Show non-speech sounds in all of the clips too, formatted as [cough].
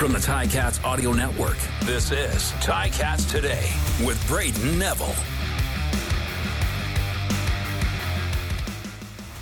From the Ticats Audio Network, this is Ticats Today with Brayden Neville.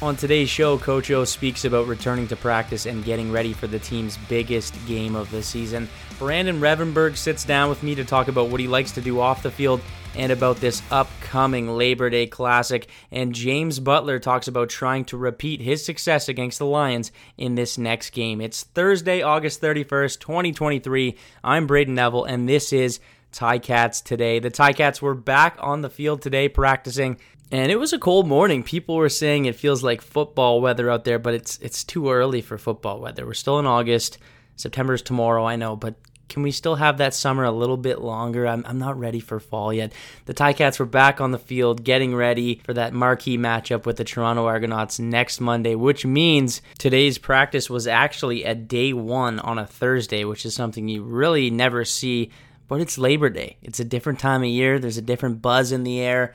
On today's show, Coach O speaks about returning to practice and getting ready for the team's biggest game of the season. Brandon Revenberg sits down with me to talk about what he likes to do off the field and about this upcoming Labor Day Classic. And James Butler talks about trying to repeat his success against the Lions in this next game. It's Thursday, August 31st, 2023. I'm Brayden Neville, and this is Ticats today. The Ticats were back on the field today practicing and it was a cold morning. People were saying it feels like football weather out there, but it's it's too early for football weather. We're still in August. September's tomorrow, I know, but can we still have that summer a little bit longer? I'm, I'm not ready for fall yet. The Ticats were back on the field getting ready for that marquee matchup with the Toronto Argonauts next Monday, which means today's practice was actually a day one on a Thursday, which is something you really never see. But it's Labor Day. It's a different time of year. There's a different buzz in the air.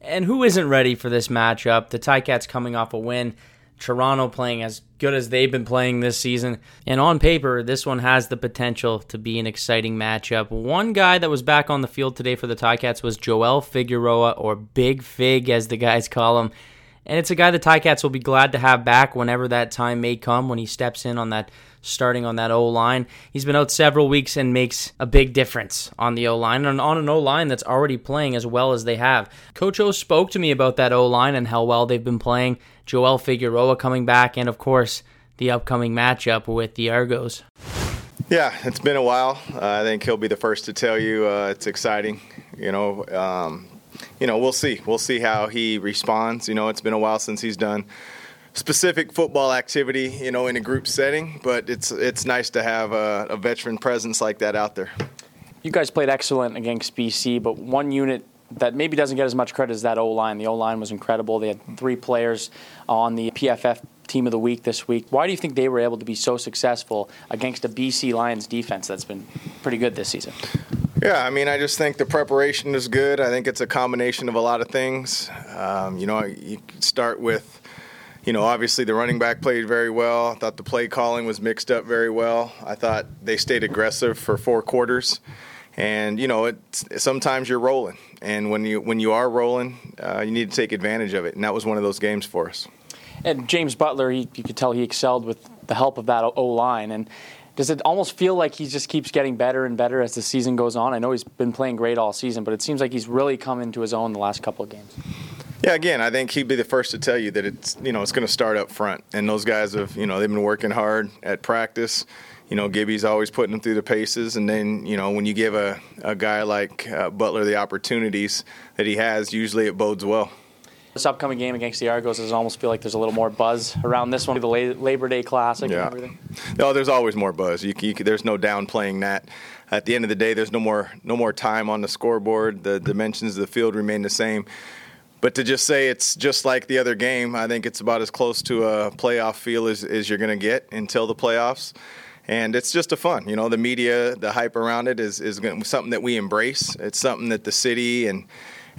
And who isn't ready for this matchup? The Ticats coming off a win. Toronto playing as good as they've been playing this season. And on paper, this one has the potential to be an exciting matchup. One guy that was back on the field today for the Ticats was Joel Figueroa, or Big Fig as the guys call him. And it's a guy the Ticats will be glad to have back whenever that time may come when he steps in on that starting on that O line. He's been out several weeks and makes a big difference on the O line and on an O line that's already playing as well as they have. Coach O spoke to me about that O line and how well they've been playing. Joel Figueroa coming back, and of course, the upcoming matchup with the Argos. Yeah, it's been a while. Uh, I think he'll be the first to tell you uh, it's exciting. You know, um, you know, we'll see. We'll see how he responds. You know, it's been a while since he's done specific football activity, you know, in a group setting. But it's it's nice to have a, a veteran presence like that out there. You guys played excellent against BC, but one unit that maybe doesn't get as much credit as that O line. The O line was incredible. They had three players on the PFF team of the week this week. Why do you think they were able to be so successful against a BC Lions defense that's been pretty good this season? Yeah, I mean, I just think the preparation is good. I think it's a combination of a lot of things. Um, you know, you start with you know, obviously the running back played very well. I thought the play calling was mixed up very well. I thought they stayed aggressive for four quarters, and you know, it's, sometimes you're rolling, and when you when you are rolling, uh, you need to take advantage of it, and that was one of those games for us. And James Butler, he, you could tell he excelled with the help of that O line, and does it almost feel like he just keeps getting better and better as the season goes on? I know he's been playing great all season, but it seems like he's really come into his own the last couple of games. Yeah, again, I think he'd be the first to tell you that it's you know it's going to start up front, and those guys have you know they've been working hard at practice. You know, Gibby's always putting them through the paces, and then you know when you give a, a guy like uh, Butler the opportunities that he has, usually it bodes well. This upcoming game against the Argos does almost feel like there's a little more buzz around this one, the Labor Day Classic yeah. and everything. No, there's always more buzz. You, you, there's no downplaying that. At the end of the day, there's no more no more time on the scoreboard. The dimensions of the field remain the same. But to just say it's just like the other game, I think it's about as close to a playoff feel as, as you're going to get until the playoffs. And it's just a fun, you know. The media, the hype around it is is something that we embrace. It's something that the city and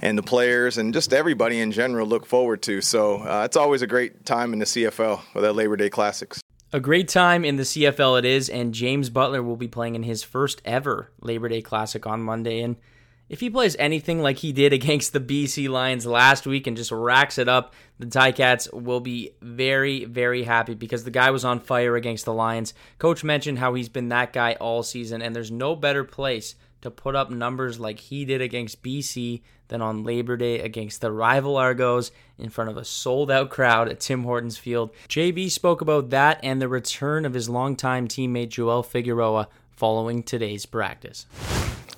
and the players and just everybody in general look forward to. So uh, it's always a great time in the CFL with the Labor Day Classics. A great time in the CFL it is, and James Butler will be playing in his first ever Labor Day Classic on Monday. And if he plays anything like he did against the BC Lions last week and just racks it up, the Ticats will be very, very happy because the guy was on fire against the Lions. Coach mentioned how he's been that guy all season, and there's no better place to put up numbers like he did against BC than on Labor Day against the rival Argos in front of a sold out crowd at Tim Hortons Field. JB spoke about that and the return of his longtime teammate Joel Figueroa following today's practice.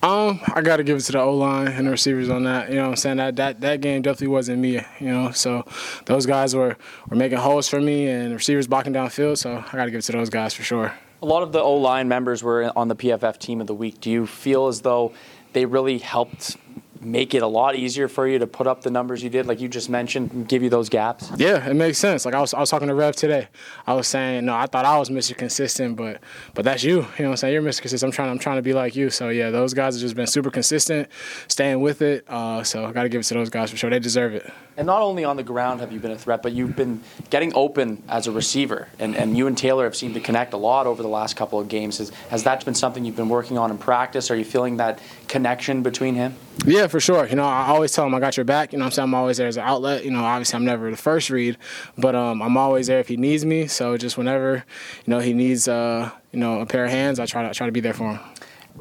Um, I got to give it to the O line and the receivers on that. You know what I'm saying? That that that game definitely wasn't me. You know, so those guys were were making holes for me and receivers blocking downfield. So I got to give it to those guys for sure. A lot of the O line members were on the PFF team of the week. Do you feel as though they really helped make it a lot easier for you to put up the numbers you did, like you just mentioned, and give you those gaps? Yeah, it makes sense. Like I was, I was talking to Rev today. I was saying, no, I thought I was Mr. Consistent, but but that's you. You know what I'm saying? You're Mr. Consistent. I'm trying, I'm trying to be like you. So yeah, those guys have just been super consistent, staying with it. Uh, so I got to give it to those guys for sure. They deserve it. And not only on the ground have you been a threat, but you've been getting open as a receiver. And, and you and Taylor have seemed to connect a lot over the last couple of games. Has, has that been something you've been working on in practice? Are you feeling that connection between him? Yeah, for sure. You know, I always tell him I got your back. You know I'm saying? I'm always there as an outlet. You know, obviously I'm never the first read, but um, I'm always there if he needs me. So just whenever, you know, he needs, uh, you know, a pair of hands, I try to, I try to be there for him.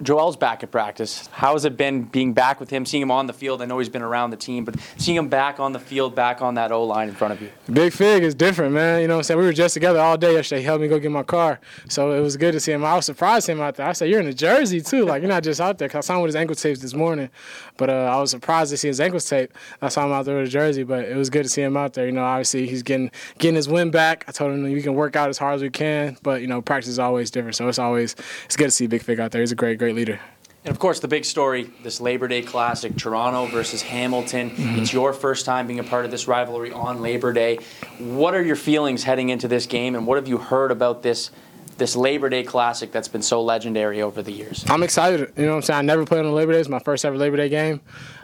Joel's back at practice. How has it been being back with him, seeing him on the field? I know he's been around the team, but seeing him back on the field, back on that O line in front of you. Big Fig is different, man. You know what I'm saying? We were just together all day yesterday. He helped me go get my car. So it was good to see him. I was surprised him out there. I said, You're in a jersey, too. Like, you're not just out there. Because I saw him with his ankle tapes this morning. But uh, I was surprised to see his ankle tape. I saw him out there with a jersey, but it was good to see him out there. You know, obviously, he's getting getting his win back. I told him we can work out as hard as we can, but, you know, practice is always different. So it's always, it's good to see Big Fig out there. He's a great, great leader. And of course, the big story this Labor Day Classic, Toronto versus Hamilton. Mm-hmm. It's your first time being a part of this rivalry on Labor Day. What are your feelings heading into this game, and what have you heard about this? This Labor Day Classic that's been so legendary over the years. I'm excited. You know what I'm saying? I never played on Labor Day. It's my first ever Labor Day game.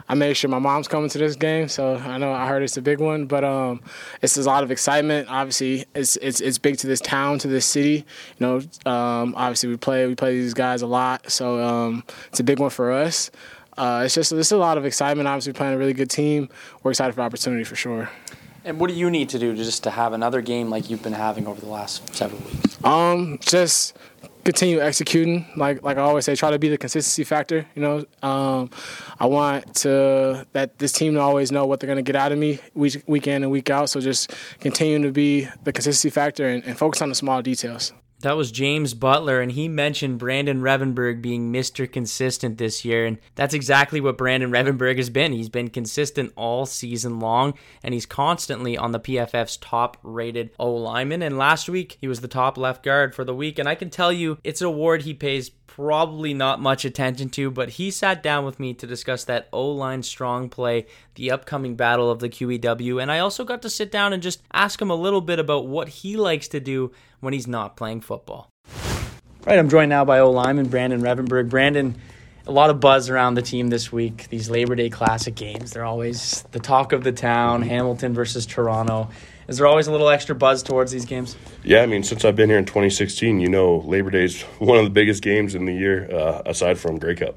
I made sure my mom's coming to this game, so I know I heard it's a big one. But um, it's a lot of excitement. Obviously, it's it's it's big to this town, to this city. You know, um, obviously we play we play these guys a lot, so um, it's a big one for us. Uh, it's just there's a lot of excitement. Obviously, playing a really good team. We're excited for opportunity for sure. And what do you need to do just to have another game like you've been having over the last several weeks? Um, just continue executing. Like like I always say, try to be the consistency factor. You know, um, I want to that this team to always know what they're going to get out of me week week in and week out. So just continue to be the consistency factor and, and focus on the small details. That was James Butler, and he mentioned Brandon Revenberg being Mr. Consistent this year, and that's exactly what Brandon Revenberg has been. He's been consistent all season long, and he's constantly on the PFF's top rated O lineman. And last week, he was the top left guard for the week, and I can tell you it's an award he pays probably not much attention to, but he sat down with me to discuss that O line strong play, the upcoming battle of the QEW, and I also got to sit down and just ask him a little bit about what he likes to do when he's not playing football. All right, I'm joined now by O lineman Brandon Revenberg. Brandon, a lot of buzz around the team this week. These Labor Day Classic games, they're always the talk of the town. Hamilton versus Toronto. Is there always a little extra buzz towards these games? Yeah, I mean, since I've been here in 2016, you know, Labor Day is [laughs] one of the biggest games in the year, uh, aside from Grey Cup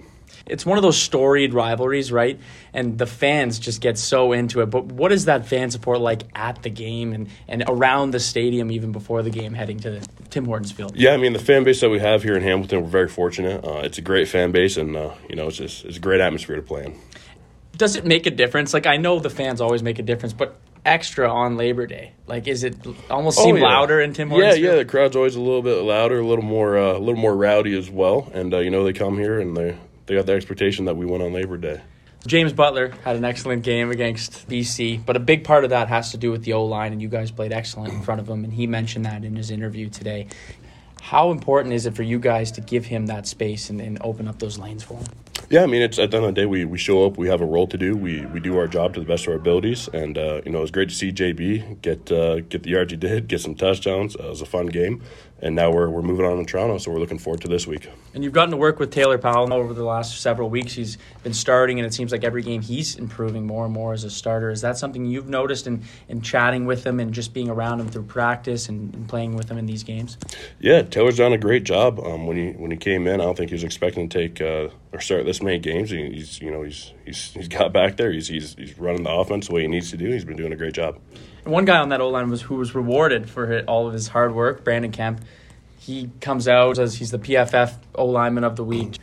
it's one of those storied rivalries, right? And the fans just get so into it. But what is that fan support like at the game and, and around the stadium, even before the game, heading to the Tim Hortons Field? Yeah, I mean the fan base that we have here in Hamilton, we're very fortunate. Uh, it's a great fan base, and uh, you know, it's just it's a great atmosphere to play in. Does it make a difference? Like I know the fans always make a difference, but extra on Labor Day? Like, is it almost seem oh, yeah. louder in Tim Hortons? Yeah, yeah. The crowd's always a little bit louder, a little more, uh, a little more rowdy as well. And uh, you know, they come here and they they got the expectation that we win on Labor Day. James Butler had an excellent game against BC, but a big part of that has to do with the O line, and you guys played excellent in front of him, and he mentioned that in his interview today. How important is it for you guys to give him that space and, and open up those lanes for him? Yeah, I mean, it's at the end of the day, we, we show up, we have a role to do, we, we do our job to the best of our abilities, and uh, you know, it was great to see JB get uh, get the yards he did, get some touchdowns. Uh, it was a fun game, and now we're we're moving on to Toronto, so we're looking forward to this week. And you've gotten to work with Taylor Powell over the last several weeks. He's been starting, and it seems like every game he's improving more and more as a starter. Is that something you've noticed in, in chatting with him and just being around him through practice and, and playing with him in these games? Yeah, Taylor's done a great job. Um, when he when he came in, I don't think he was expecting to take uh, or start this many games. He's you know he's he's he's got back there. He's he's he's running the offense the way he needs to do. He's been doing a great job. And one guy on that O line was who was rewarded for all of his hard work, Brandon Kemp. He comes out as he's the PFF O lineman of the week.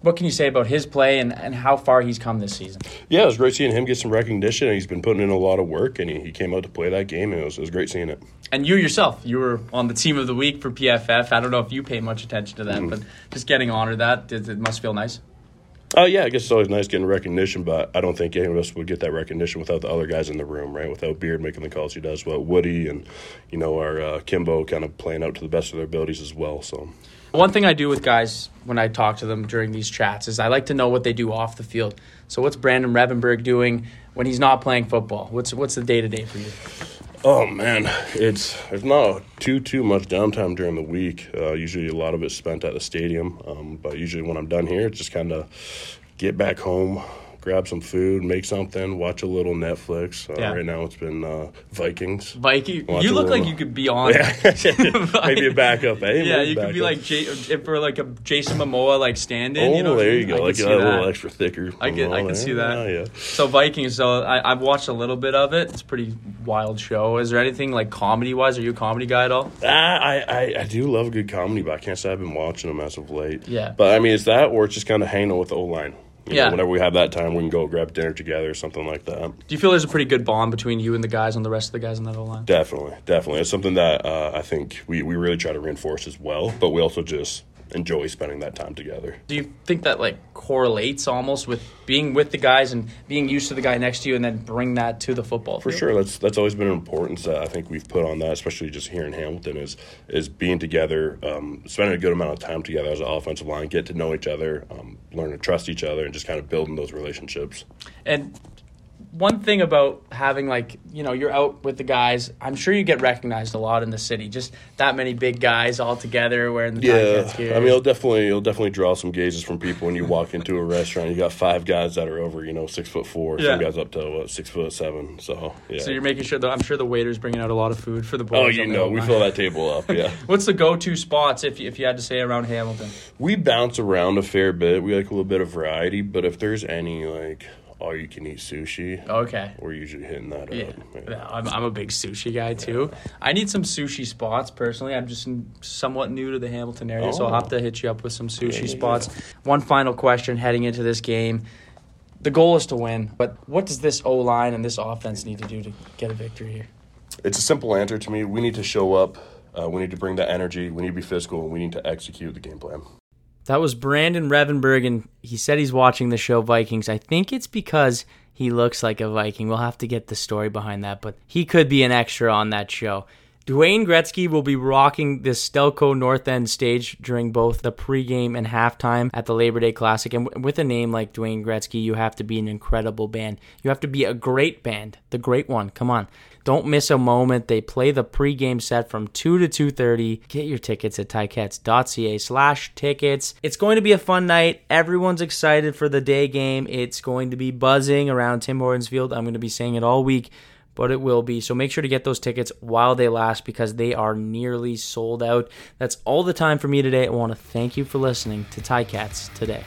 What can you say about his play and, and how far he's come this season? Yeah, it was great seeing him get some recognition. He's been putting in a lot of work, and he, he came out to play that game, and it was, it was great seeing it. And you yourself, you were on the team of the week for PFF. I don't know if you pay much attention to that, mm. but just getting honored that, it, it must feel nice. Oh yeah, I guess it's always nice getting recognition, but I don't think any of us would get that recognition without the other guys in the room, right? Without Beard making the calls he does, without Woody and you know our uh, Kimbo kind of playing out to the best of their abilities as well. So One thing I do with guys when I talk to them during these chats is I like to know what they do off the field. So what's Brandon Revenberg doing when he's not playing football? What's what's the day to day for you? Oh man, it's there's not too too much downtime during the week. Uh, usually a lot of it's spent at the stadium, um, but usually when I'm done here, it's just kind of get back home, grab some food, make something, watch a little Netflix. Uh, Yeah. Right now it's been uh, Vikings. Viking, Watch you look little- like you could be on. [laughs] [laughs] Maybe a backup. Eh? Yeah, Maybe you could be like J- if for like a Jason Momoa like stand-in. Oh, you know, there you go. could Like a little extra thicker. I can- I can see that. Yeah, yeah. So Vikings. So I, I've watched a little bit of it. It's a pretty wild show. Is there anything like comedy wise? Are you a comedy guy at all? Ah, I, I, I do love good comedy, but I can't say I've been watching them as of late. Yeah. But I mean, it's that, or it's just kind of hanging out with the O line. Yeah. whenever we have that time, we can go grab dinner together or something like that. Do you feel there's a pretty good bond between you and the guys and the rest of the guys on that O line? Definitely, definitely. It's something that uh, I think we, we really try to reinforce as well, but we also just enjoy spending that time together. Do you think that like correlates almost with being with the guys and being used to the guy next to you, and then bring that to the football? For field? sure, that's that's always been an importance that I think we've put on that, especially just here in Hamilton, is is being together, um, spending a good amount of time together as an offensive line, get to know each other, um, learn to trust each other, and just kind of building those relationships. And one thing about having like you know you're out with the guys, I'm sure you get recognized a lot in the city. Just that many big guys all together wearing the gear. I mean, it'll definitely it'll definitely draw some gazes from people when you walk into a restaurant. You got five guys that are over, you know, six foot four. Yeah. Some guys up to what six foot seven. So yeah. so you're making sure that I'm sure the waiter's bringing out a lot of food for the oh, boys. oh, you know, we fill that table up. Yeah. [laughs] What's the go-to spots if you, if you had to say around Hamilton? we bounce around a fair bit. We like a little bit of variety, but if there's any like all you can eat sushi, Okay. we're usually hitting that Yeah, up. Yeah, I'm, I'm a big sushi guy too. I need some sushi spots personally. I'm just somewhat new to the Hamilton area, so I'll have to hit you up with some sushi yeah, spots. One final question heading into this game. The goal is to win, but what does this O line and this offense need to do to get a victory here? It's a simple answer to me. We need to show up. Uh, we need to bring that energy. We need to be physical. and We need to execute the game plan. That was Brandon Revenberg, and he said he's watching the show Vikings. I think it's because he looks like a Viking. We'll have to get the story behind that, but he could be an extra on that show. Dwayne Gretzky will be rocking the Stelco North End stage during both the pregame and halftime at the Labor Day Classic. And with a name like Dwayne Gretzky, you have to be an incredible band. You have to be a great band, the great one. Come on. Don't miss a moment. They play the pregame set from 2 to 2.30. Get your tickets at ticats.ca slash tickets. It's going to be a fun night. Everyone's excited for the day game. It's going to be buzzing around Tim Hortons Field. I'm going to be saying it all week, but it will be. So make sure to get those tickets while they last because they are nearly sold out. That's all the time for me today. I want to thank you for listening to Ticats today.